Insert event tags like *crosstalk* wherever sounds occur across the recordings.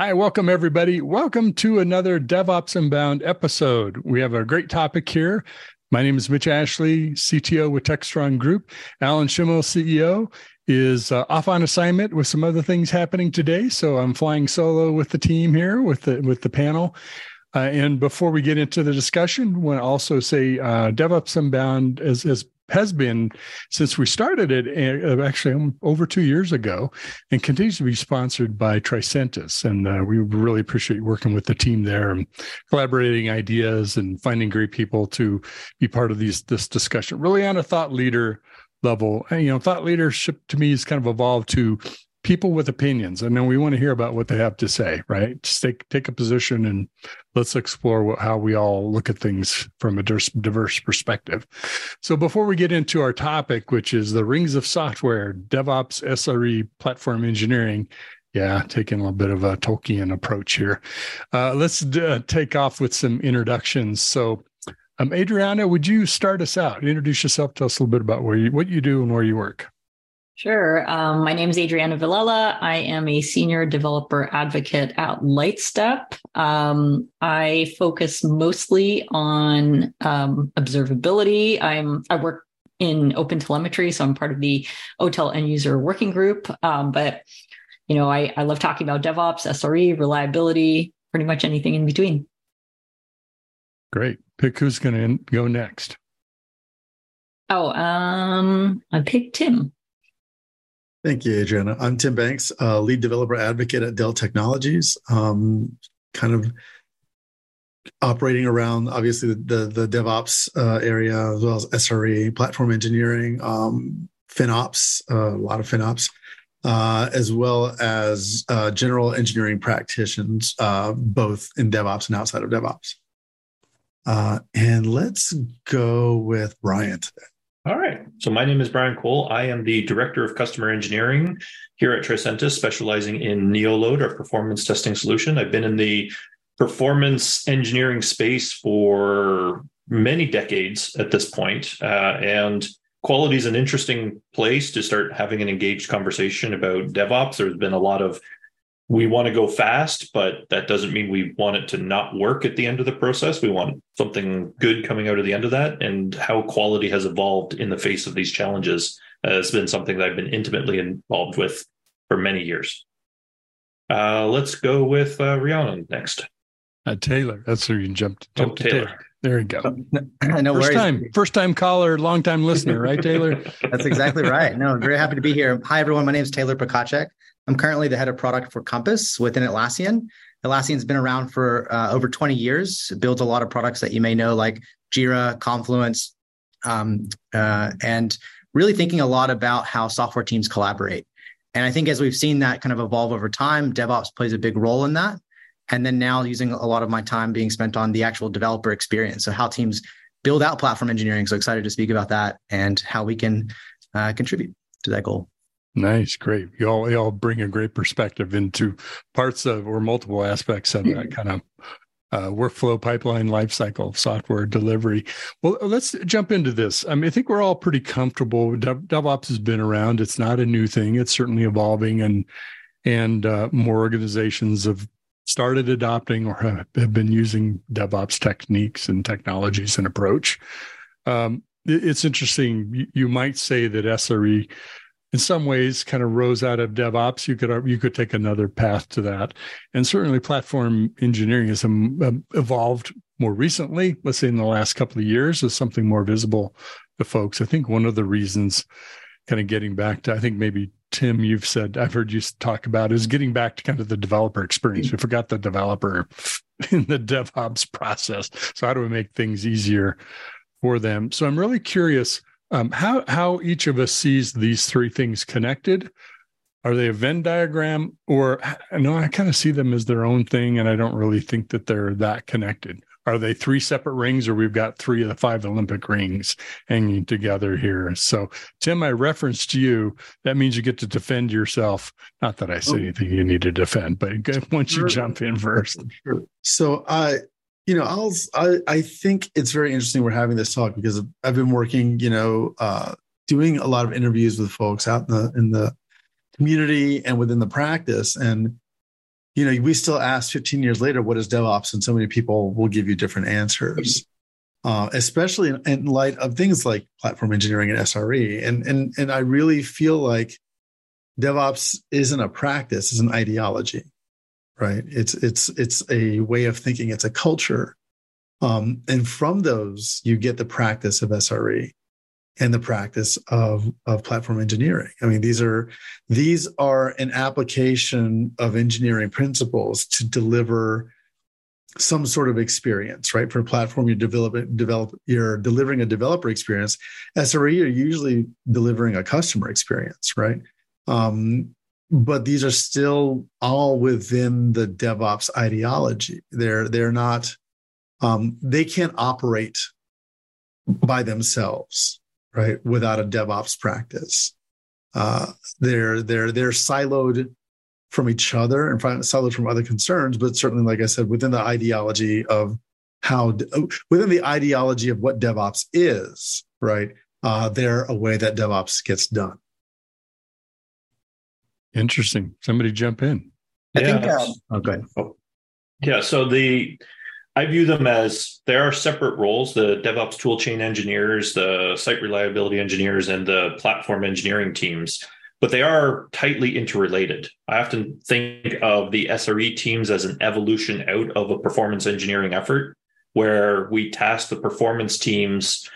Hi, welcome everybody. Welcome to another DevOps Unbound episode. We have a great topic here. My name is Mitch Ashley, CTO with TechStrong Group. Alan Shimel, CEO, is uh, off on assignment with some other things happening today, so I'm flying solo with the team here with the with the panel. Uh, and before we get into the discussion, want to also say uh, DevOps Unbound as as has been since we started it uh, actually um, over two years ago and continues to be sponsored by Tricentis. And uh, we really appreciate working with the team there and collaborating ideas and finding great people to be part of these this discussion, really on a thought leader level. And, you know, thought leadership to me has kind of evolved to people with opinions and then we want to hear about what they have to say right? Just take take a position and let's explore what, how we all look at things from a diverse, perspective. So before we get into our topic which is the rings of software devops sre platform engineering yeah taking a little bit of a tolkien approach here. Uh, let's uh, take off with some introductions. So um, adriana would you start us out? Introduce yourself tell us a little bit about where you what you do and where you work Sure. Um, my name is Adriana Villela. I am a senior developer advocate at Lightstep. Um, I focus mostly on um, observability. I'm I work in open telemetry, so I'm part of the OTel end user working group. Um, but you know, I, I love talking about DevOps, SRE, reliability, pretty much anything in between. Great. Pick who's going to go next. Oh, um, I picked Tim. Thank you, Adriana. I'm Tim Banks, uh, lead developer advocate at Dell Technologies. Um, kind of operating around obviously the the, the DevOps uh, area as well as SRE, platform engineering, um, FinOps, uh, a lot of FinOps, uh, as well as uh, general engineering practitioners, uh, both in DevOps and outside of DevOps. and let's go with Bryan today. All right. So my name is Bryan Cole. I am the Director of Customer Engineering here at Tricentis, specializing in Neoload, our performance testing solution. I've been in the performance engineering space for many decades at this point, uh, and quality is an interesting place to start having an engaged conversation about DevOps. There's been a lot of we want to go fast, but that doesn't mean we want it to not work at the end of the process. We want something good coming out of the end of that. And how quality has evolved in the face of these challenges has been something that I've been intimately involved with for many years. Uh, let's go with uh, Rhiannon next. Uh, Taylor. That's where you can jump, jump oh, to Taylor. Taylor. There you go. *laughs* no first worries. time, first time caller, long time listener, right, Taylor? *laughs* That's exactly right. No, I'm very happy to be here. Hi, everyone. My name is Taylor Pechacek. I'm currently the head of product for Compass within Atlassian. Atlassian's been around for uh, over 20 years, builds a lot of products that you may know, like Jira, Confluence, um, uh, and really thinking a lot about how software teams collaborate. And I think as we've seen that kind of evolve over time, DevOps plays a big role in that. And then now using a lot of my time being spent on the actual developer experience. So how teams build out platform engineering. So excited to speak about that and how we can uh, contribute to that goal. Nice, great. You all, you all bring a great perspective into parts of or multiple aspects of that kind of uh, workflow pipeline lifecycle software delivery. Well, let's jump into this. I mean, I think we're all pretty comfortable. DevOps has been around. It's not a new thing. It's certainly evolving, and and uh, more organizations have started adopting or have, have, been using DevOps techniques and technologies and approach. Um, it's interesting. You, you might say that SRE in some ways kind of rose out of DevOps. You could you could take another path to that, and certainly platform engineering has um, evolved more recently. Let's say in the last couple of years, as something more visible to folks. I think one of the reasons, kind of getting back to, I think maybe Tim, you've said I've heard you talk about is getting back to kind of the developer experience. We forgot the developer *laughs* in the DevOps process. So how do we make things easier for them? So I'm really curious um, how how each of us sees these three things connected. Are they a Venn diagram, or no? I kind of see them as their own thing, and I don't really think that they're that connected. Are they three separate rings, or we've got three of the five Olympic rings hanging together here? So, Tim, I referenced you. That means you get to defend yourself. Not that I say anything you need to defend, but once you jump in first. So, uh, you know, I'll, I, I think it's very interesting we're having this talk because I've been working, you know, uh, doing a lot of interviews with folks out in the in the community and within the practice, and you know, we still ask 15 years later, what is DevOps? And so many people will give you different answers. Uh, especially in, in, light of things like platform engineering and SRE. And, and, and I really feel like DevOps isn't a practice, it's an ideology, right? It's, it's, it's a way of thinking, it's a culture. Um, and from those, you get the practice of SRE and the practice of, of platform engineering. I mean, these are these are an application of engineering principles to deliver some sort of experience, right? For a platform, you're developing develop you're delivering a developer experience. SRE, you're usually delivering a customer experience, right? Um, but these are still all within the DevOps ideology. They're they're not um, they can't operate by themselves right? Without a DevOps practice. Uh, they're they're they're siloed from each other and siloed from other concerns, but certainly, like I said, within the ideology of how within the ideology of what DevOps is, right? Uh, they're a way that DevOps gets done. Interesting. Somebody jump in. I yeah. think. Um, good. Oh. Yeah. So the I view them as there are separate roles the DevOps toolchain engineers, the site reliability engineers, and the platform engineering teams, but they are tightly interrelated. I often think of the SRE teams as an evolution out of a performance engineering effort where we task the performance teams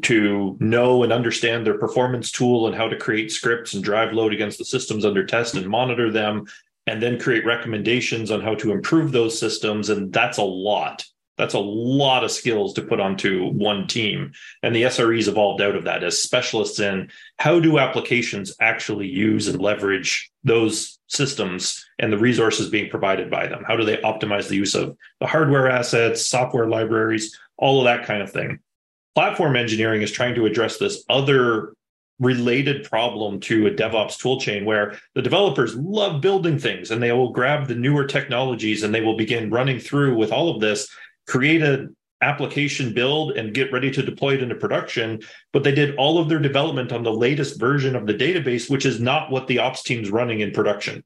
to know and understand their performance tool and how to create scripts and drive load against the systems under test and monitor them and then create recommendations on how to improve those systems. And that's a lot. That's a lot of skills to put onto one team. And the SREs evolved out of that as specialists in how do applications actually use and leverage those systems and the resources being provided by them? How do they optimize the use of the hardware assets, software libraries, all of that kind of thing? Platform engineering is trying to address this other related problem to a DevOps toolchain where the developers love building things and they will grab the newer technologies and they will begin running through with all of this, create an application build and get ready to deploy it into production. But they did all of their development on the latest version of the database, which is not what the ops team's running in production.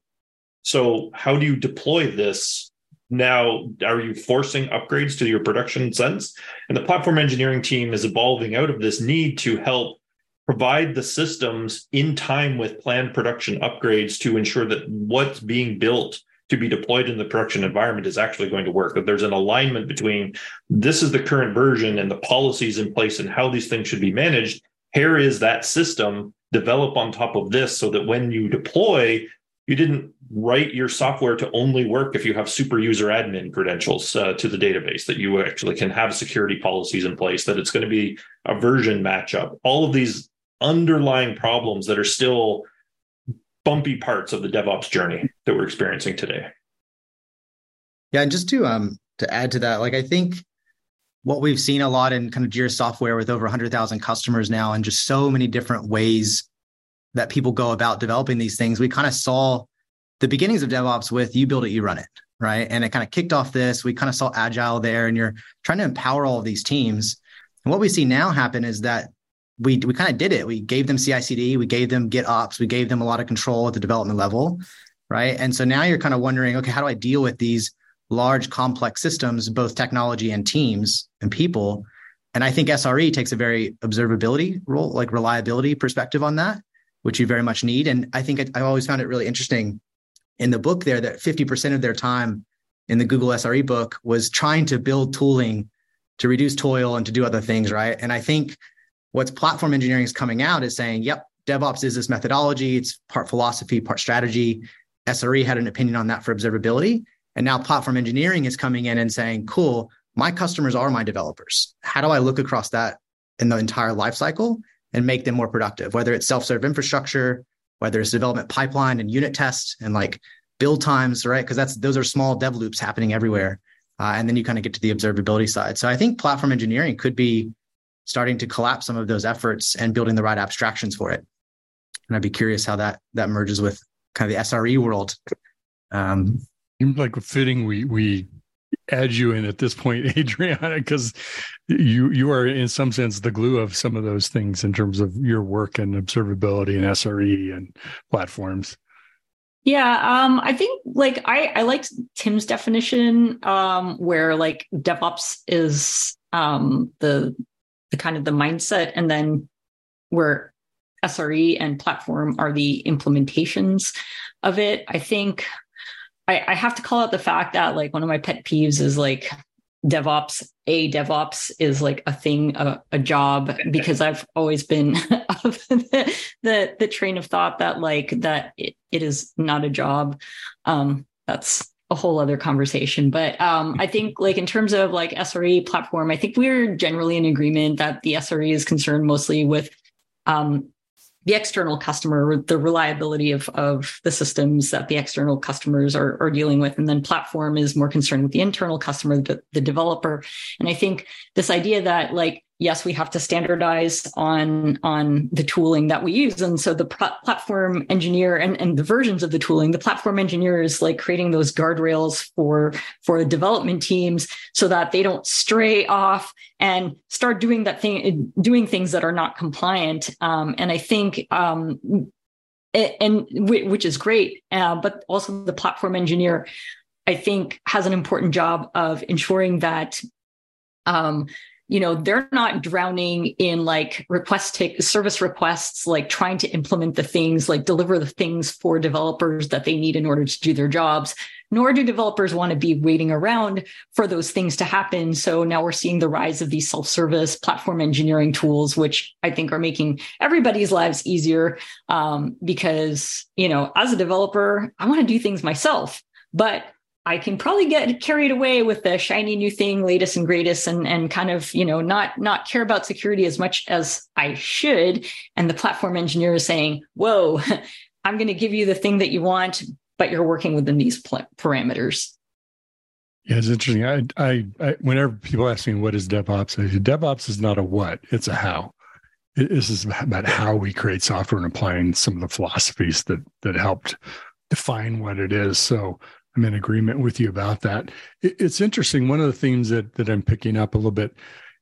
So, how do you deploy this now are you forcing upgrades to your production sense? And the platform engineering team is evolving out of this need to help provide the systems in time with planned production upgrades to ensure that what's being built to be deployed in the production environment is actually going to work. That there's an alignment between this is the current version and the policies in place and how these things should be managed. Here is that system. Develop on top of this so that when you deploy you didn't write your software to only work if you have super user admin credentials uh, to the database that you actually can have security policies in place that it's going to be a version matchup all of these underlying problems that are still bumpy parts of the DevOps journey that we're experiencing today. Yeah, and just to um to add to that, like I think what we've seen a lot in kind of Jira software with over 100,000 customers now and just so many different ways that people go about developing these things. We kind of saw the beginnings of DevOps with you build it, you run it, right? And it kind of kicked off this. We kind of saw agile there and you're trying to empower all of these teams. And what we see now happen is that we we kind of did it. We gave them CI/CD, we gave them GitOps, we gave them a lot of control at the development level, right? And so now you're kind of wondering, okay, how do I deal with these large, complex systems, both technology and teams and people? And I think SRE takes a very observability role, like reliability perspective on that, which you very much need. And I think I always found it really interesting in the book there that 50% of their time in the Google SRE book was trying to build tooling to reduce toil and to do other things, right? And I think what's platform engineering is coming out is saying, yep, DevOps is this methodology. It's part philosophy, part strategy. SRE had an opinion on that for observability. And now platform engineering is coming in and saying, cool, my customers are my developers. How do I look across that in the entire lifecycle and make them more productive? Whether it's self-serve infrastructure, whether it's development pipeline and unit test and like build times, right? Because that's those are small dev loops happening everywhere. Uh, and then you kind of get to the observability side. So I think platform engineering could be starting to collapse some of those efforts and building the right abstractions for it. And I'd be curious how that that merges with kind of the SRE world. Um, Seems like fitting we we add you in at this point, *laughs* Adriana, because you you are in some sense the glue of some of those things in terms of your work and observability and SRE and platforms. Yeah, um, I think like I I like Tim's definition, um, where like DevOps is um, the the kind of the mindset, and then where SRE and platform are the implementations of it. I think I, I have to call out the fact that like one of my pet peeves is like DevOps, a DevOps is like a thing, a, a job, *laughs* because I've always been *laughs* of the, the, the train of thought that like that it, it is not a job. Um, that's a whole other conversation. But um, I think *laughs* like in terms of like SRE platform, I think we're generally in agreement that the SRE is concerned mostly with um, the external customer, the reliability of, of the systems that the external customers are, are dealing with. And then platform is more concerned with the internal customer, the, the developer. And I think this idea that like yes, we have to standardize on on the tooling that we use. And so the platform engineer and, and the versions of the tooling, the platform engineer is like creating those guardrails for for development teams so that they don't stray off and start doing that thing, doing things that are not compliant. Um, and I think um, and which is great, uh, but also the platform engineer, I think, has an important job of ensuring that um, you know they're not drowning in like request take service requests like trying to implement the things like deliver the things for developers that they need in order to do their jobs nor do developers want to be waiting around for those things to happen. So now we're seeing the rise of these self-service platform engineering tools which i think are making everybody's lives easier um, because you know as a developer i want to do things myself but I can probably get carried away with the shiny new thing, latest and greatest, and and kind of you know not not care about security as much as I should. And the platform engineer is saying, "Whoa, *laughs* I'm going to give you the thing that you want, but you're working within these pl- parameters." Yeah, it's interesting. I, I, I, whenever people ask me what is DevOps, I say DevOps is not a what; it's a how. This is about how we create software and applying some of the philosophies that that helped define what it is. So I'm in agreement with you about that. It's interesting. One of the themes that that I'm picking up a little bit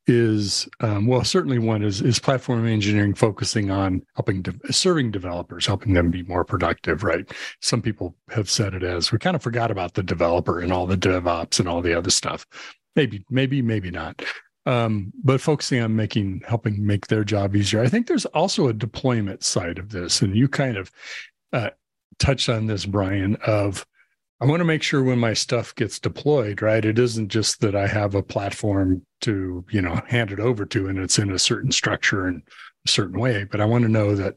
is um, well, certainly one is is platform engineering focusing on helping de- serving developers, helping them be more productive. Right? Some people have said it as we kind of forgot about the developer and all the DevOps and all the other stuff. Maybe, maybe, maybe not. Um, but focusing on making helping make their job easier. I think there's also a deployment side of this, and you kind of uh, touched on this, Bryan. Of I want to make sure when my stuff gets deployed, right? It isn't just that I have a platform to, you know, hand it over to and it's in a certain structure and a certain way, but I want to know that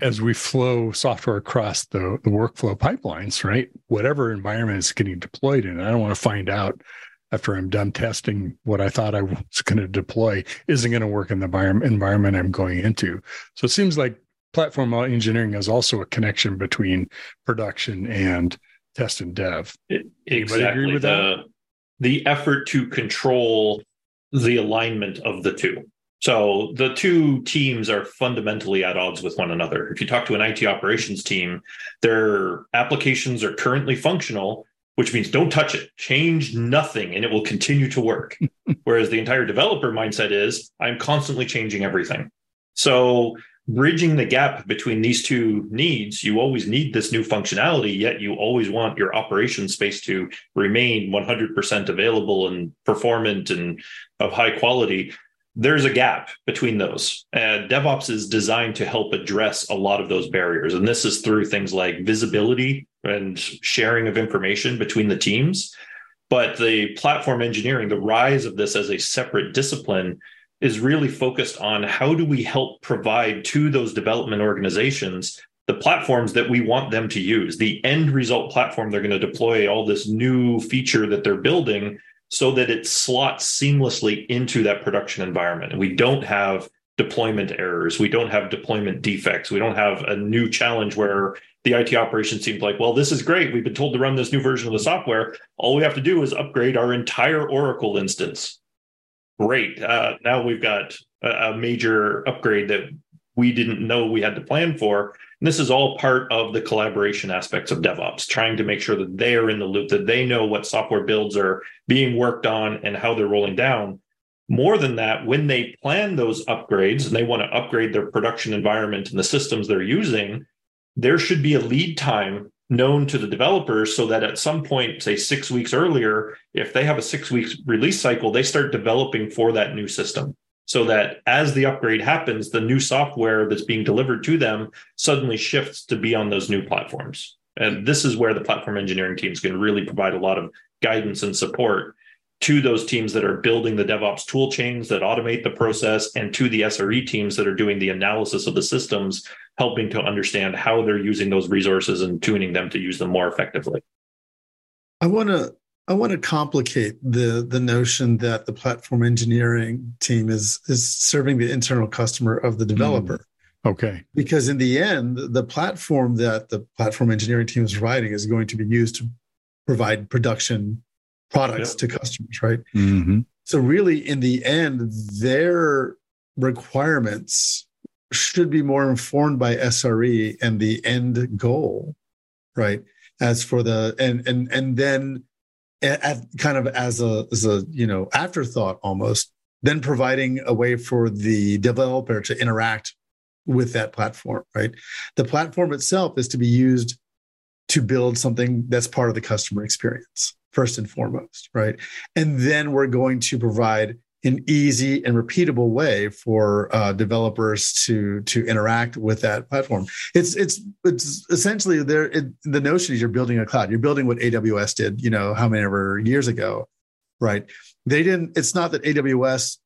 as we flow software across the, the workflow pipelines, right? Whatever environment is getting deployed in, I don't want to find out after I'm done testing what I thought I was going to deploy isn't going to work in the environment I'm going into. So it seems like platform engineering is also a connection between production and test and dev. It, exactly. the, the effort to control the alignment of the two. So the two teams are fundamentally at odds with one another. If you talk to an IT operations team, their applications are currently functional, which means don't touch it, change nothing, and it will continue to work. *laughs* Whereas the entire developer mindset is I'm constantly changing everything. So bridging the gap between these two needs, you always need this new functionality, yet you always want your operation space to remain 100% available and performant and of high quality. There's a gap between those. And DevOps is designed to help address a lot of those barriers. And this is through things like visibility and sharing of information between the teams. But the platform engineering, the rise of this as a separate discipline, is really focused on how do we help provide to those development organizations the platforms that we want them to use, the end result platform they're going to deploy all this new feature that they're building so that it slots seamlessly into that production environment. And we don't have deployment errors. We don't have deployment defects. We don't have a new challenge where the IT operation seems like, well, this is great. We've been told to run this new version of the software. All we have to do is upgrade our entire Oracle instance great. Uh, now we've got a, a, major upgrade that we didn't know we had to plan for. And this is all part of the collaboration aspects of DevOps, trying to make sure that they are in the loop, that they know what software builds are being worked on and how they're rolling down. More than that, when they plan those upgrades and they want to upgrade their production environment and the systems they're using, there should be a lead time known to the developers so that at some point, say six weeks earlier, if they have a six weeks release cycle, they start developing for that new system. So that as the upgrade happens, the new software that's being delivered to them suddenly shifts to be on those new platforms. And this is where the platform engineering teams can really provide a lot of guidance and support to those teams that are building the DevOps tool chains that automate the process and to the SRE teams that are doing the analysis of the systems, helping to understand how they're using those resources and tuning them to use them more effectively. I want to I want to complicate the the notion that the platform engineering team is is serving the internal customer of the developer. Mm. Okay. Because in the end, the platform that the platform engineering team is writing is going to be used to provide production products yep. to customers, right? Mm-hmm. So, really, in the end, their requirements should be more informed by SRE and the end goal, right? As for the and and and then at, kind of as a as a you know afterthought almost, then providing a way for the developer to interact with that platform, right? The platform itself is to be used to build something that's part of the customer experience first and foremost, right? And then we're going to provide an easy and repeatable way for uh, developers to to interact with that platform. It's it's it's essentially there. It, the notion is you're building a cloud. You're building what AWS did, you know, how many ever years ago, right? They didn't. It's not that AWS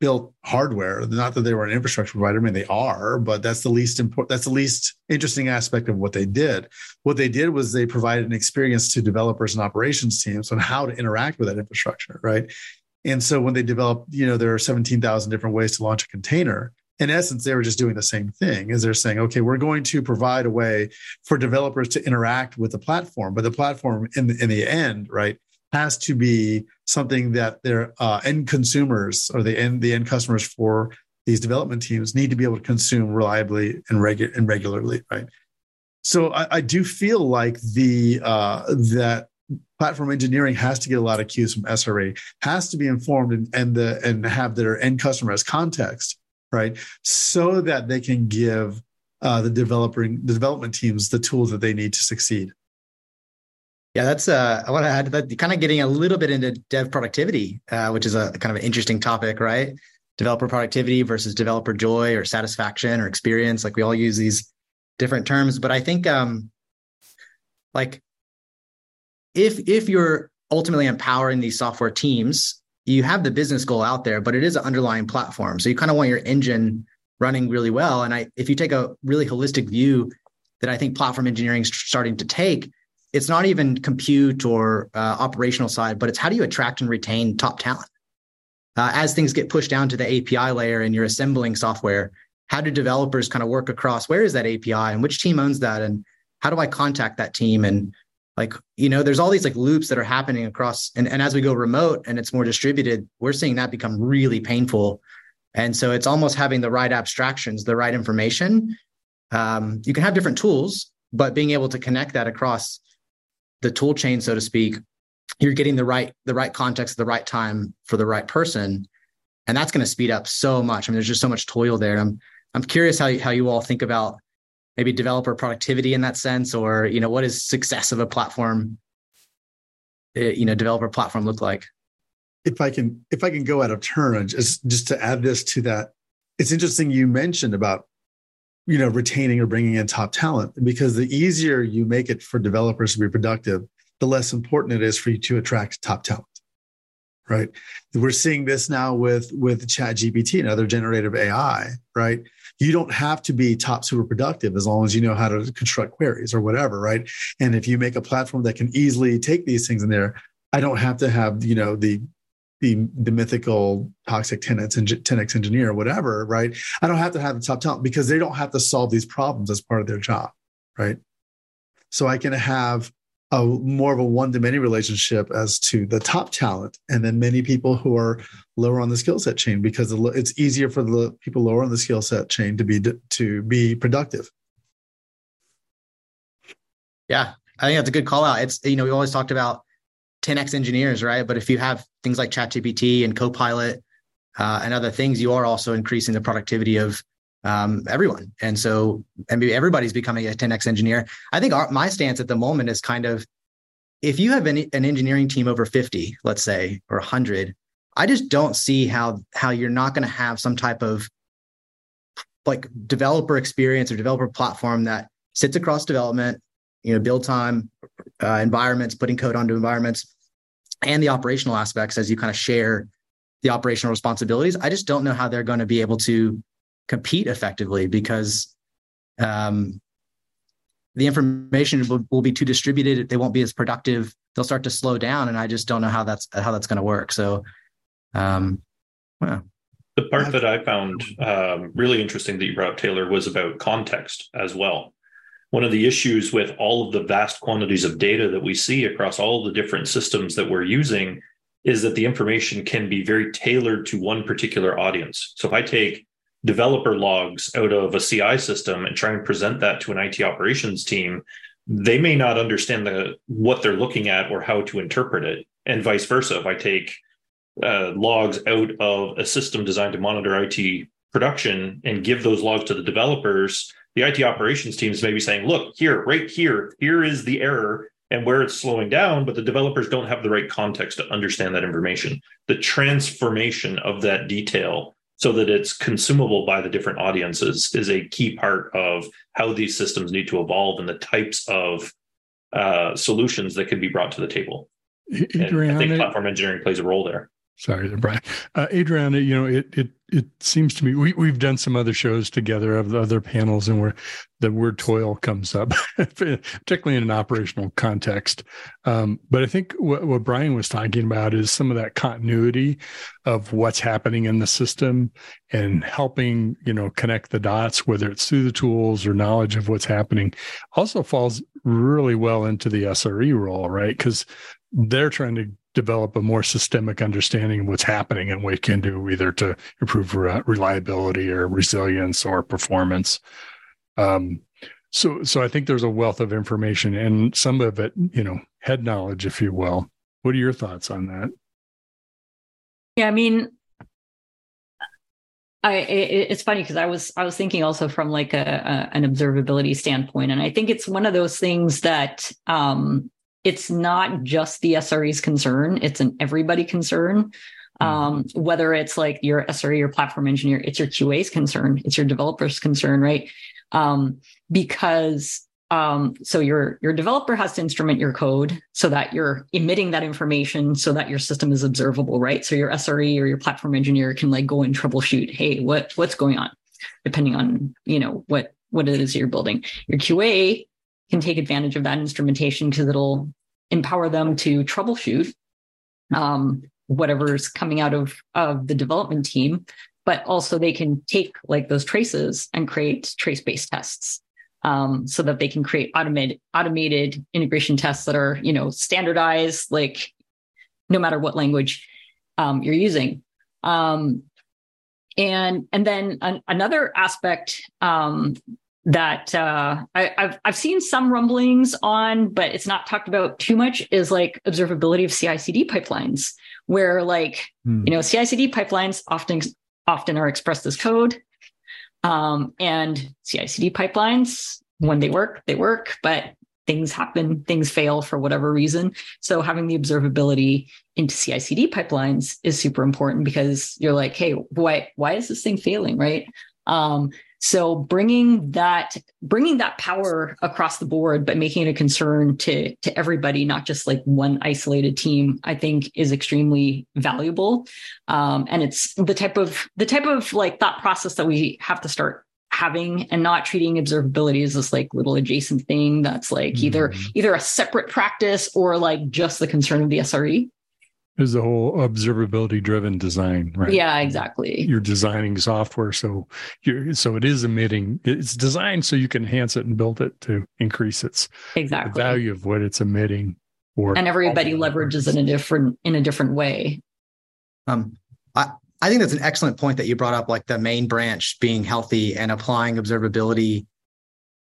built hardware. Not that they were an infrastructure provider. I mean, they are, but that's the least important. That's the least interesting aspect of what they did. What they did was they provided an experience to developers and operations teams on how to interact with that infrastructure, right? And so when they developed, you know, there are 17,000 different ways to launch a container. In essence, they were just doing the same thing as they're saying, okay, we're going to provide a way for developers to interact with the platform, but the platform in the, in the end, right, has to be something that their uh, end consumers or the end the end customers for these development teams need to be able to consume reliably and, regu- and regularly, right? So I, I do feel like the uh, that platform engineering has to get a lot of cues from SRE, has to be informed and and the and have their end customer as context, right? So that they can give uh, the developing the development teams the tools that they need to succeed. Yeah, that's uh, I want to add that kind of getting a little bit into dev productivity, uh, which is a kind of an interesting topic, right? Developer productivity versus developer joy or satisfaction or experience. Like we all use these different terms, but I think um, like if if you're ultimately empowering these software teams, you have the business goal out there, but it is an underlying platform. So you kind of want your engine running really well. And I, if you take a really holistic view that I think platform engineering is starting to take it's not even compute or uh, operational side, but it's how do you attract and retain top talent? Uh, as things get pushed down to the API layer and you're assembling software, how do developers kind of work across where is that API and which team owns that and how do I contact that team? And like you know there's all these like loops that are happening across and, and as we go remote and it's more distributed we're seeing that become really painful. And so it's almost having the right abstractions the right information. Um, you can have different tools but being able to connect that across the tool chain, so to speak, you're getting the right the right context at the right time for the right person, and that's going to speed up so much. I mean, there's just so much toil there. I'm I'm curious how you, how you all think about maybe developer productivity in that sense, or you know, what is success of a platform, eh, you know, developer platform look like? If I can if I can go out of turn, just just to add this to that, it's interesting you mentioned about you know retaining or bringing in top talent because the easier you make it for developers to be productive the less important it is for you to attract top talent right? We're seeing this now with with chat gpt and other generative ai right? You don't have to be top super productive as long as you know how to construct queries or whatever right? And if you make a platform that can easily take these things in there i don't have to have you know the the the mythical toxic 10x, 10x engineer, whatever, right? I don't have to have the top talent because they don't have to solve these problems as part of their job, right? So I can have a more of a one-to-many relationship as to the top talent, and then many people who are lower on the skill set chain because it's easier for the people lower on the skill set chain to be to be productive. Yeah, I think that's a good call out. It's you know we always talked about 10x engineers, right? But if you have things like ChatGPT and Copilot uh, and other things, you are also increasing the productivity of um, everyone. And so, mean, everybody's becoming a 10x engineer. I think our, my stance at the moment is kind of if you have an, an engineering team over 50, let's say, or 100, I just don't see how how you're not going to have some type of like developer experience or developer platform that sits across development, you know, build time, uh, environments, putting code onto environments, and the operational aspects as you kind of share the operational responsibilities. I just don't know how they're going to be able to compete effectively because um, the information will, will be too distributed. They won't be as productive. They'll start to slow down, and I just don't know how that's how that's going to work. So, um. The part that I found um, really interesting that you brought up, Taylor, was about context as well. One of the issues with all of the vast quantities of data that we see across all the different systems that we're using is that the information can be very tailored to one particular audience. So if I take developer logs out of a CI system and try and present that to an IT operations team, they may not understand the what they're looking at or how to interpret it, and vice versa. If I take uh, logs out of a system designed to monitor IT production and give those logs to the developers, the IT operations teams may be saying, "Look here, right here, here is the error." And where it's slowing down, but the developers don't have the right context to understand that information. The transformation of that detail so that it's consumable by the different audiences is a key part of how these systems need to evolve and the types of uh, solutions that can be brought to the table. Adriana, I think platform engineering plays a role there. Sorry, Bryan. Uh, Adriana, you know, it it it seems to me we we've done some other shows together of other panels, and where the word toil comes up, *laughs* particularly in an operational context. Um, but I think what, what Bryan was talking about is some of that continuity of what's happening in the system and helping you know connect the dots, whether it's through the tools or knowledge of what's happening. Also falls really well into the SRE role, right? Because they're trying to develop a more systemic understanding of what's happening and what it can do either to improve re- reliability or resilience or performance. Um, so, so I think there's a wealth of information and some of it, you know, head knowledge, if you will. What are your thoughts on that? Yeah, I mean, I it, it's funny because I was I was thinking also from like a, a, an observability standpoint, and I think it's one of those things that um, it's not just the SRE's concern, it's an everybody concern. Hmm. Um, whether it's like your SRE your platform engineer, it's your QA's concern, it's your developer's concern, right? Um, because um, so your your developer has to instrument your code so that you're emitting that information so that your system is observable, right? So your SRE or your platform engineer can like go and troubleshoot, hey, what what's going on, depending on you know what what it is you're building. Your QA can take advantage of that instrumentation because it'll empower them to troubleshoot um, whatever's coming out of, of the development team, but also they can take like those traces and create trace-based tests. Um, so that they can create automated automated integration tests that are you know standardized like no matter what language um, you're using um, and and then an, another aspect um, that uh, I, have I've seen some rumblings on, but it's not talked about too much. Is like observability of CI/CD pipelines, where like hmm. you know CI/CD pipelines often often are expressed as code, um, and CI/CD pipelines when they work they work, but things happen, things fail for whatever reason. So having the observability into CI/CD pipelines is super important because you're like, hey, why why is this thing failing, right? Um, so bringing that bringing that power across the board, but making it a concern to to everybody, not just like one isolated team, I think is extremely valuable. Um, and it's the type of the type of like thought process that we have to start having and not treating observability as this like little adjacent thing that's like mm. either either a separate practice or like just the concern of the SRE is the whole observability driven design right? Yeah exactly. You're designing software so you're so it is emitting it's designed so you can enhance it and build it to increase its exactly. value of what it's emitting or and everybody leverages it in a different in a different way. Um i i think that's an excellent point that you brought up like the main branch being healthy and applying observability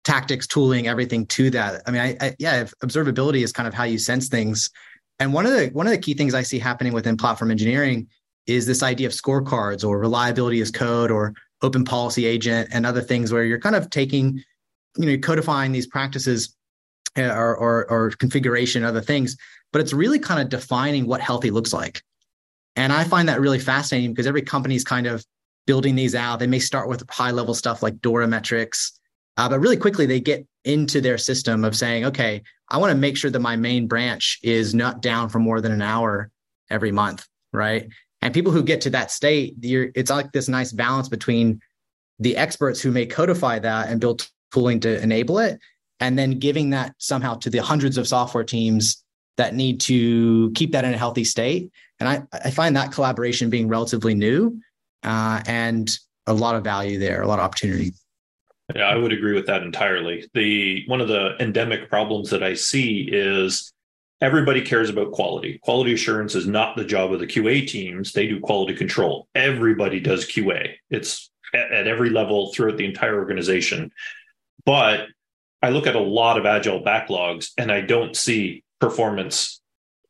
tactics tooling everything to that. I mean I, I yeah if observability is kind of how you sense things and one of the one of the key things I see happening within platform engineering is this idea of scorecards or reliability as code or open policy agent and other things where you're kind of taking, you know, codifying these practices uh, or, or, or configuration, other things, but it's really kind of defining what healthy looks like. And I find that really fascinating because every company is kind of building these out. They may start with high level stuff like DORA metrics, uh, but really quickly they get into their system of saying, okay, I want to make sure that my main branch is not down for more than an hour every month, right? And people who get to that state, it's like this nice balance between the experts who may codify that and build tooling to enable it, and then giving that somehow to the hundreds of software teams that need to keep that in a healthy state. And I, I find that collaboration being relatively new uh, and a lot of value there, a lot of opportunity. Yeah, I would agree with that entirely. The one of the endemic problems that I see is everybody cares about quality. Quality assurance is not the job of the QA teams. They do quality control. Everybody does QA. It's at, at every level throughout the entire organization. But I look at a lot of agile backlogs and I don't see performance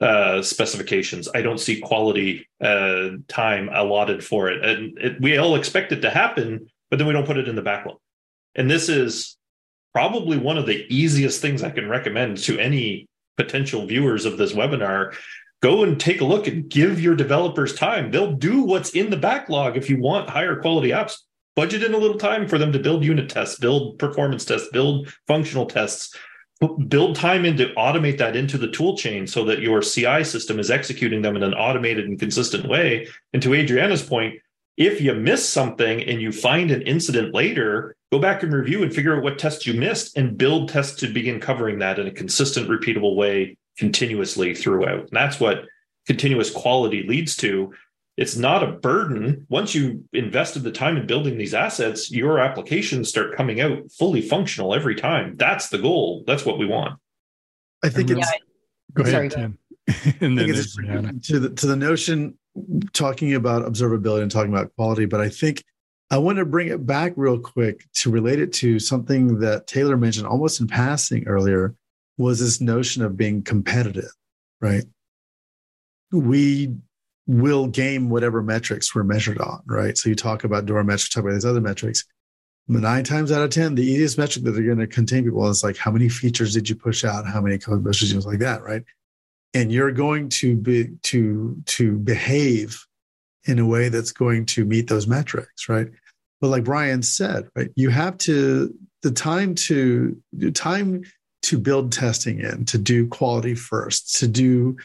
uh, specifications. I don't see quality uh, time allotted for it. And it, we all expect it to happen, but then we don't put it in the backlog. And this is probably one of the easiest things I can recommend to any potential viewers of this webinar, go and take a look and give your developers time. They'll do what's in the backlog if you want higher quality apps. Budget in a little time for them to build unit tests, build performance tests, build functional tests, build time in to automate that into the tool chain so that your CI system is executing them in an automated and consistent way. And to Adriana's point, if you miss something and you find an incident later, go back and review and figure out what tests you missed and build tests to begin covering that in a consistent, repeatable way continuously throughout. And that's what continuous quality leads to. It's not a burden. Once you invested the time in building these assets, your applications start coming out fully functional every time. That's the goal. That's what we want. I think it's. Yeah. Go ahead, Sorry, Tim. *laughs* and then to the to the notion talking about observability and talking about quality, but I think I want to bring it back real quick to relate it to something that Taylor mentioned almost in passing earlier was this notion of being competitive, right? We will game whatever metrics we're measured on, right? So you talk about DORA metrics, talk about these other metrics. Nine times out of 10, the easiest metric that they're going to contain people is like, how many features did you push out? How many code pushes, things like that, right? And you're going to be to to behave in a way that's going to meet those metrics right? But like Bryan said right you have to the time to the time to build testing in to do quality first to do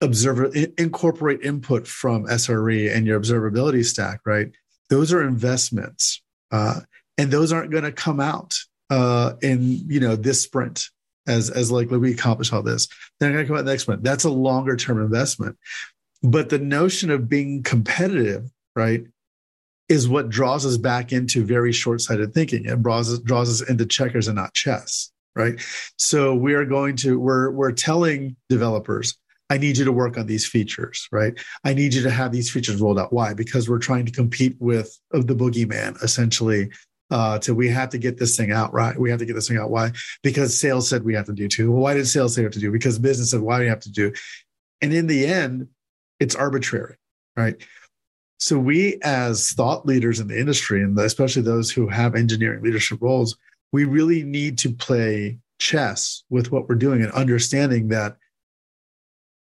observer incorporate input from sre and your observability stack right? Those are investments uh, and those aren't going to come out uh, in you know this sprint as as like we accomplish all this. Then I'm going to come out next month. That's a longer term investment. But the notion of being competitive, right, is what draws us back into very short sighted thinking. It draws us, draws us into checkers and not chess, right? So we are going to we're we're telling developers. I need you to work on these features, right? I need you to have these features rolled out. Why? Because we're trying to compete with the boogeyman, essentially, uh, to we have to get this thing out right. We have to get this thing out. Why? Because sales said we have to do too. Well, why did sales say we have to do? Because business said why do we have to do? And in the end, it's arbitrary, right? So we, as thought leaders in the industry, and especially those who have engineering leadership roles, we really need to play chess with what we're doing and understanding that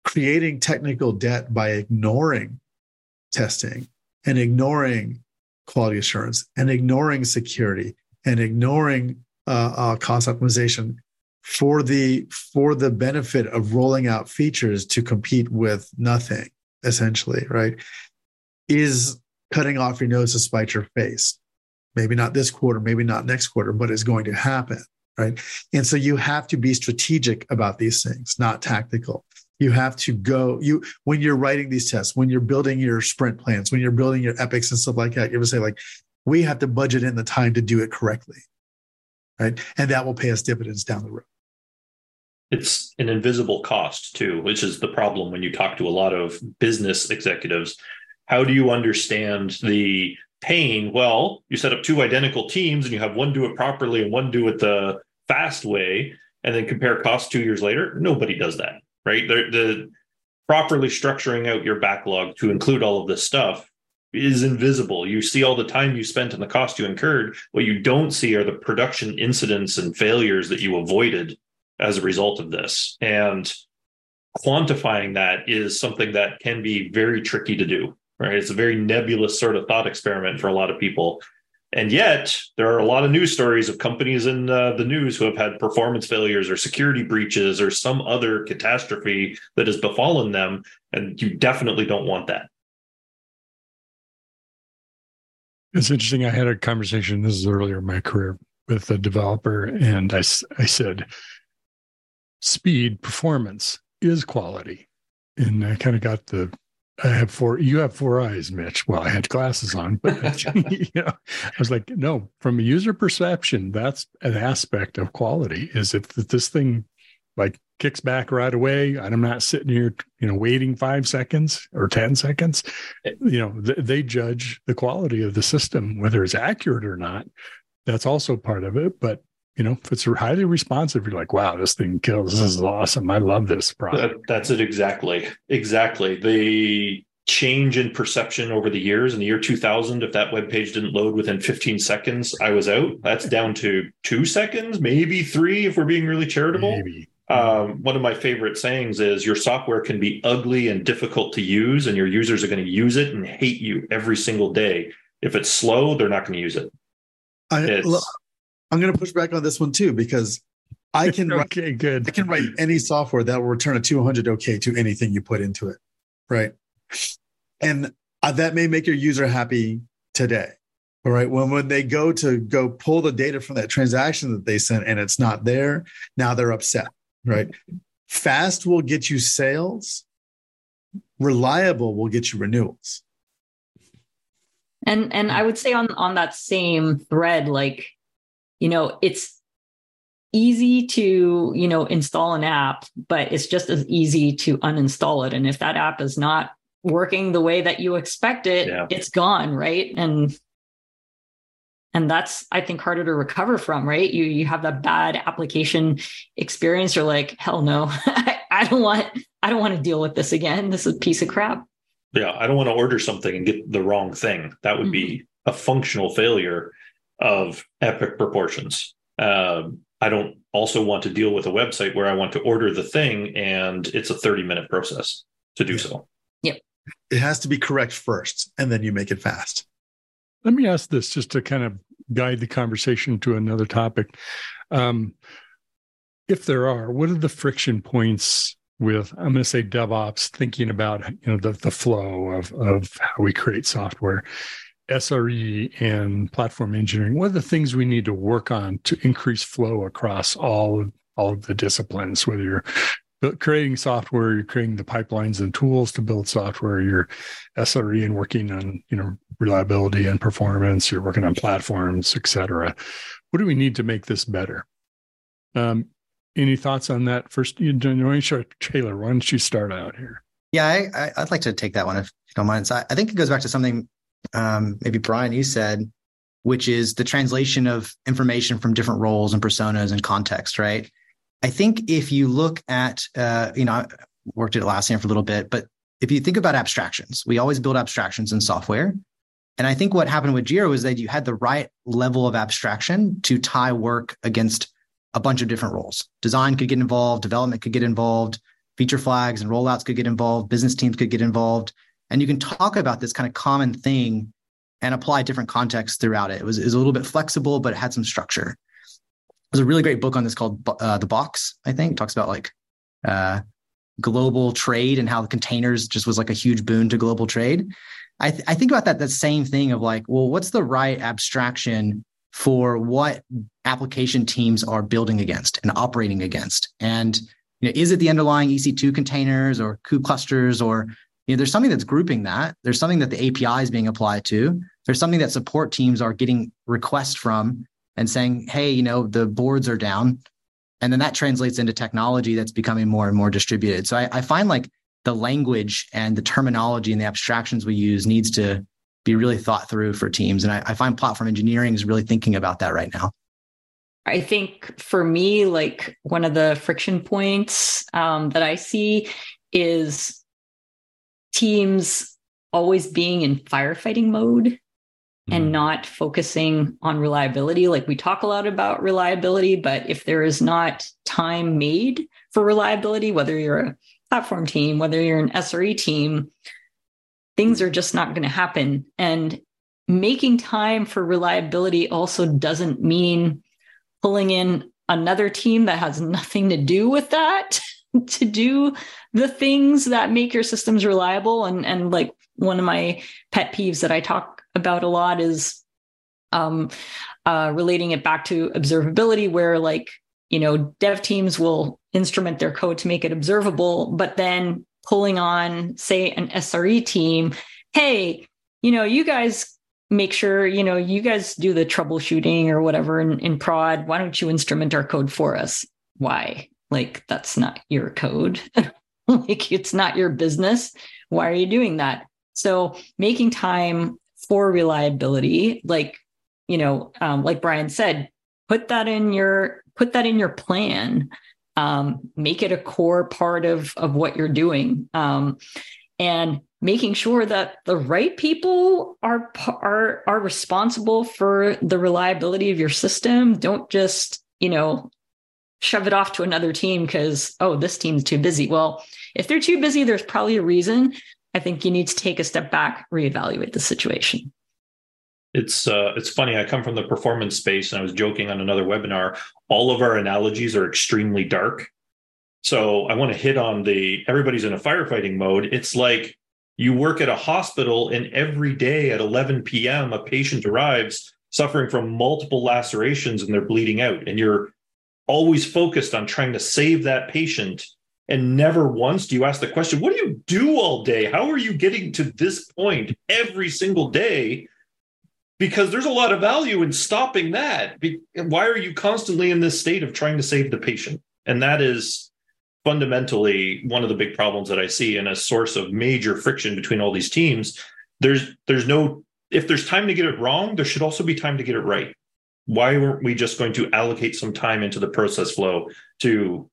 creating technical debt by ignoring testing and ignoring quality assurance and ignoring security and ignoring uh, uh, cost optimization for the for the benefit of rolling out features to compete with nothing essentially right? Is cutting off your nose to spite your face. Maybe not this quarter maybe not next quarter but it's going to happen right? And so you have to be strategic about these things not tactical you have to go you when you're writing these tests when you're building your sprint plans when you're building your epics and stuff like that you ever say like we have to budget in the time to do it correctly right? And that will pay us dividends down the road. It's an invisible cost too which is the problem when you talk to a lot of business executives. How do you understand the pain? Well you set up two identical teams and you have one do it properly and one do it the fast way and then compare costs two years later. Nobody does that right? The, the properly structuring out your backlog to include all of this stuff is invisible. You see all the time you spent and the cost you incurred. What you don't see are the production incidents and failures that you avoided as a result of this. And quantifying that is something that can be very tricky to do, right? It's a very nebulous sort of thought experiment for a lot of people. And yet, there are a lot of news stories of companies in uh, the news who have had performance failures or security breaches or some other catastrophe that has befallen them. And you definitely don't want that. It's interesting. I had a conversation, this is earlier in my career, with a developer, and I, I said, speed performance is quality. And I kind of got the I have four. You have four eyes, Mitch. Well, I had glasses on, but *laughs* *laughs* you know, I was like, no. From a user perception, that's an aspect of quality. Is if this thing like kicks back right away, and I'm not sitting here, you know, waiting five seconds or ten seconds. Eh, you know, th- they judge the quality of the system, whether it's accurate or not. That's also part of it. But you know, if it's highly responsive, you're like, wow, this thing kills. This is awesome. I love this product. That, that's it exactly. Exactly. The change in perception over the years in the year 2000 if that web page didn't load within 15 seconds i was out that's down to two seconds maybe three if we're being really charitable maybe. Um, one of my favorite sayings is your software can be ugly and difficult to use and your users are going to use it and hate you every single day if it's slow they're not going to use it I, I'm going to push back on this one too because I can *laughs* okay, write, good. I can write any software that will return a 200 OK to anything you put into it, right? And uh, that may make your user happy today. All right. When when they go to go pull the data from that transaction that they sent and it's not there, now they're upset. Right. Fast will get you sales. Reliable will get you renewals. And and I would say on on that same thread, like you know, it's easy to, you know, install an app, but it's just as easy to uninstall it. And if that app is not working the way that you expect it, yeah. it's gone, right? And and that's i think harder to recover from right you you have that bad application experience you're like hell no *laughs* I, don't want i don't want to deal with this again this is a piece of crap yeah i don't want to order something and get the wrong thing that would mm-hmm. be a functional failure of epic proportions. Um, I don't also want to deal with a website where I want to order the thing and it's a 30 minute process to do so. Yep. It has to be correct first and then you make it fast. Let me ask this just to kind of guide the conversation to another topic. Um, if there are, what are the friction points with I'm going to say DevOps thinking about you know the the flow of of how we create software SRE and platform engineering, what are the things we need to work on to increase flow across all of, all of the disciplines? Whether you're creating software, you're creating the pipelines and tools to build software, you're SRE and working on you know reliability and performance, you're working on platforms, etc. What do we need to make this better? Um, any thoughts on that? First, you, know, Taylor, why don't you start out here? Yeah, I, would like to take that one if you don't mind. So I think it goes back to something um, maybe Bryan, you said, which is the translation of information from different roles and personas and context, right? I think if you look at, uh, you know, I worked at Atlassian for a little bit, but if you think about abstractions, we always build abstractions in software. And I think what happened with Jira was that you had the right level of abstraction to tie work against a bunch of different roles. Design could get involved, development could get involved, feature flags and rollouts could get involved, business teams could get involved. And you can talk about this kind of common thing and apply different contexts throughout it. It was, it was a little bit flexible, but it had some structure. There's a really great book on this called uh, The Box, I think. It talks about like uh, global trade and how the containers just was like a huge boon to global trade. I, th- I think about that, that same thing of like, well, what's the right abstraction for what application teams are building against and operating against? And you know, is it the underlying EC2 containers or kube clusters or you know, there's something that's grouping that. There's something that the API is being applied to. There's something that support teams are getting requests from and saying, hey, you know, the boards are down. And then that translates into technology that's becoming more and more distributed. So I, I find like the language and the terminology and the abstractions we use needs to be really thought through for teams. And I, I find platform engineering is really thinking about that right now. I think for me, like one of the friction points um, that I see is teams always being in firefighting mode and mm-hmm. not focusing on reliability. Like we talk a lot about reliability, but if there is not time made for reliability, whether you're a platform team, whether you're an SRE team, things are just not going to happen. And making time for reliability also doesn't mean pulling in another team that has nothing to do with that *laughs* *laughs* to do the things that make your systems reliable and and like one of my pet peeves that I talk about a lot is um, uh, relating it back to observability, where like you know dev teams will instrument their code to make it observable, but then pulling on say an SRE team, hey, you know you guys make sure you know you guys do the troubleshooting or whatever in, in prod. Why don't you instrument our code for us? Why? Like that's not your code. *laughs* like it's not your business. Why are you doing that? So making time for reliability, like, you know, um, like Bryan said, put that in your put that in your plan. Um, make it a core part of of what you're doing. Um, and making sure that the right people are are are responsible for the reliability of your system don't just you know shove it off to another team because oh this team's too busy well if they're too busy there's probably a reason I think you need to take a step back, reevaluate the situation. It's uh, it's funny. I come from the performance space, and I was joking on another webinar. All of our analogies are extremely dark. So I want to hit on the everybody's in a firefighting mode. It's like you work at a hospital, and every day at 11 p.m., a patient arrives suffering from multiple lacerations, and they're bleeding out, and you're always focused on trying to save that patient and never once do you ask the question, what do you do all day? How are you getting to this point every single day? Because there's a lot of value in stopping that. Why are you constantly in this state of trying to save the patient? And that is fundamentally one of the big problems that I see and a source of major friction between all these teams. There's there's no if there's time to get it wrong, there should also be time to get it right. Why weren't we just going to allocate some time into the process flow to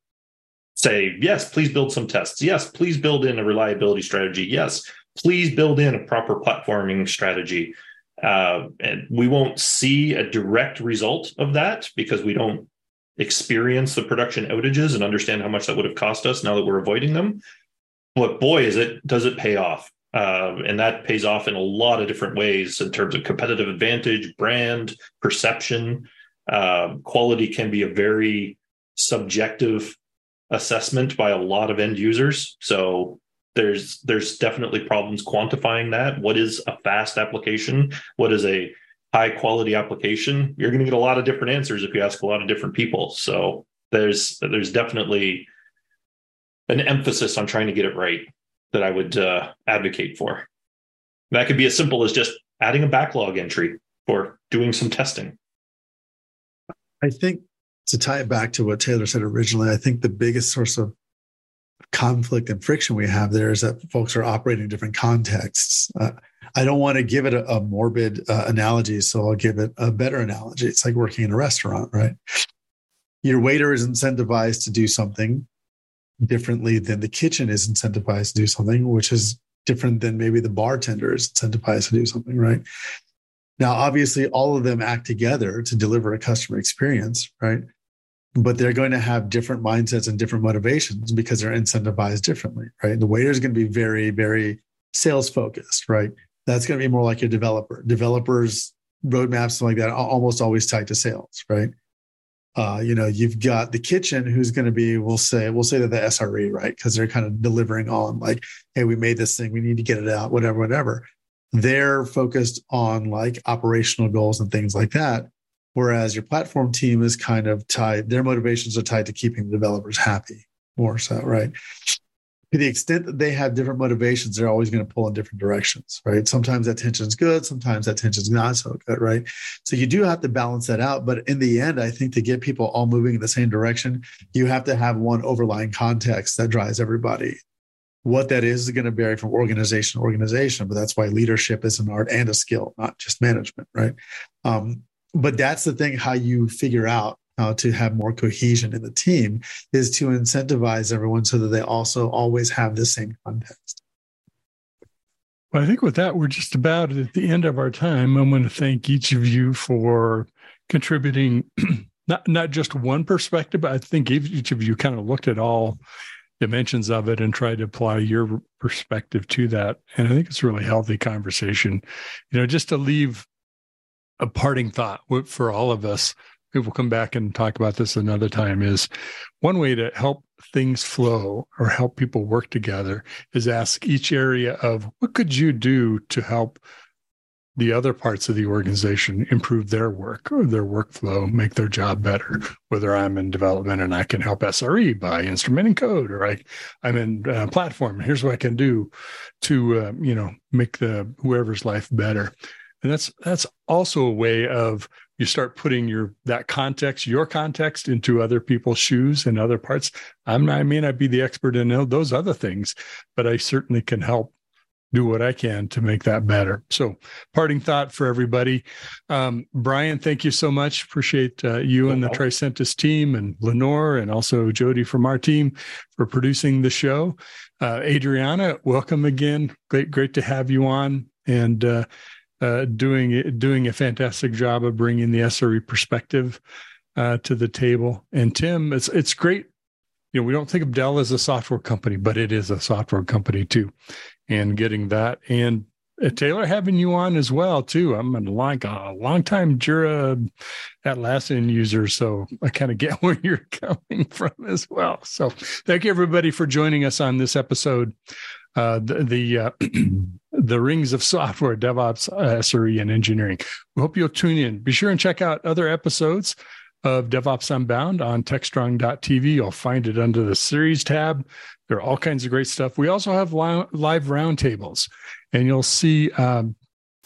say, yes, please build some tests. Yes, please build in a reliability strategy. Yes, please build in a proper platforming strategy. Uh, and we won't see a direct result of that because we don't experience the production outages and understand how much that would have cost us now that we're avoiding them. But boy, is it does it pay off? Uh, and that pays off in a lot of different ways in terms of competitive advantage, brand, perception. Uh, quality can be a very subjective assessment by a lot of end users. So there's there's definitely problems quantifying that. What is a fast application? What is a high quality application? You're going to get a lot of different answers if you ask a lot of different people. So there's there's definitely an emphasis on trying to get it right that I would uh, advocate for. That could be as simple as just adding a backlog entry or doing some testing. I think to tie it back to what Taylor said originally, I think the biggest source of conflict and friction we have there is that folks are operating in different contexts. Uh, I don't want to give it a, a morbid uh, analogy, so I'll give it a better analogy. It's like working in a restaurant, right? Your waiter is incentivized to do something differently than the kitchen is incentivized to do something, which is different than maybe the bartender is incentivized to do something, right? Now, obviously, all of them act together to deliver a customer experience, right? But they're going to have different mindsets and different motivations because they're incentivized differently, right? The waiter is going to be very, very sales focused, right? That's going to be more like a developer. Developers roadmaps, something like that, are almost always tied to sales, right? Uh, you know, you've got the kitchen who's going to be, we'll say, we'll say that the SRE, right? Because they're kind of delivering on like, hey, we made this thing, we need to get it out, whatever, whatever they're focused on like operational goals and things like that. Whereas your platform team is kind of tied, their motivations are tied to keeping the developers happy more so, right? To the extent that they have different motivations, they're always going to pull in different directions, right? Sometimes that tension's good, sometimes that tension's not so good, right? So you do have to balance that out. But in the end, I think to get people all moving in the same direction, you have to have one overlying context that drives everybody what that is is going to vary from organization to organization, but that's why leadership is an art and a skill, not just management, right? Um, but that's the thing how you figure out how to have more cohesion in the team is to incentivize everyone so that they also always have the same context. Well, I think with that, we're just about at the end of our time. I want to thank each of you for contributing *clears throat* not not just one perspective, but I think each of you kind of looked at all dimensions of it and tried to apply your perspective to that. And I think it's a really healthy conversation. You know, just to leave a parting thought for all of us we will come back and talk about this another time is one way to help things flow or help people work together is ask each area of what could you do to help the other parts of the organization improve their work or their workflow, make their job better. Whether I'm in development and I can help SRE by instrumenting code, or I, I'm in uh, platform. Here's what I can do to uh, you know make the whoever's life better. And that's that's also a way of you start putting your that context, your context into other people's shoes and other parts. I'm not, I may not be the expert in those other things, but I certainly can help do what I can to make that better. So, parting thought for everybody. Um, Bryan, thank you so much. Appreciate uh, you and the Tricentis team and Lenore and also Jody from our team for producing the show. Uh, Adriana, welcome again. Great, great to have you on. And uh, uh, doing doing a fantastic job of bringing the SRE perspective uh, to the table. And Tim, it's it's great. You know, we don't think of Dell as a software company, but it is a software company too. And getting that and uh, Taylor having you on as well too. I'm a like a long time Jira Atlassian user, so I kind of get *laughs* where you're coming from as well. So thank you everybody for joining us on this episode uh, the the, uh, *clears throat* the rings of software, DevOps, uh, SRE, and engineering. We hope you'll tune in. Be sure and check out other episodes of DevOps Unbound on TechStrong.tv. You'll find it under the series tab. There are all kinds of great stuff. We also have live, roundtables, and you'll see um,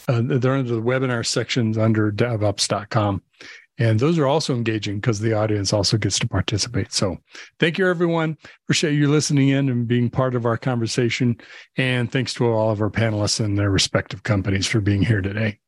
uh, they're under the webinar sections under DevOps.com. And those are also engaging because the audience also gets to participate. So thank you, everyone. Appreciate you listening in and being part of our conversation. And thanks to all of our panelists and their respective companies for being here today.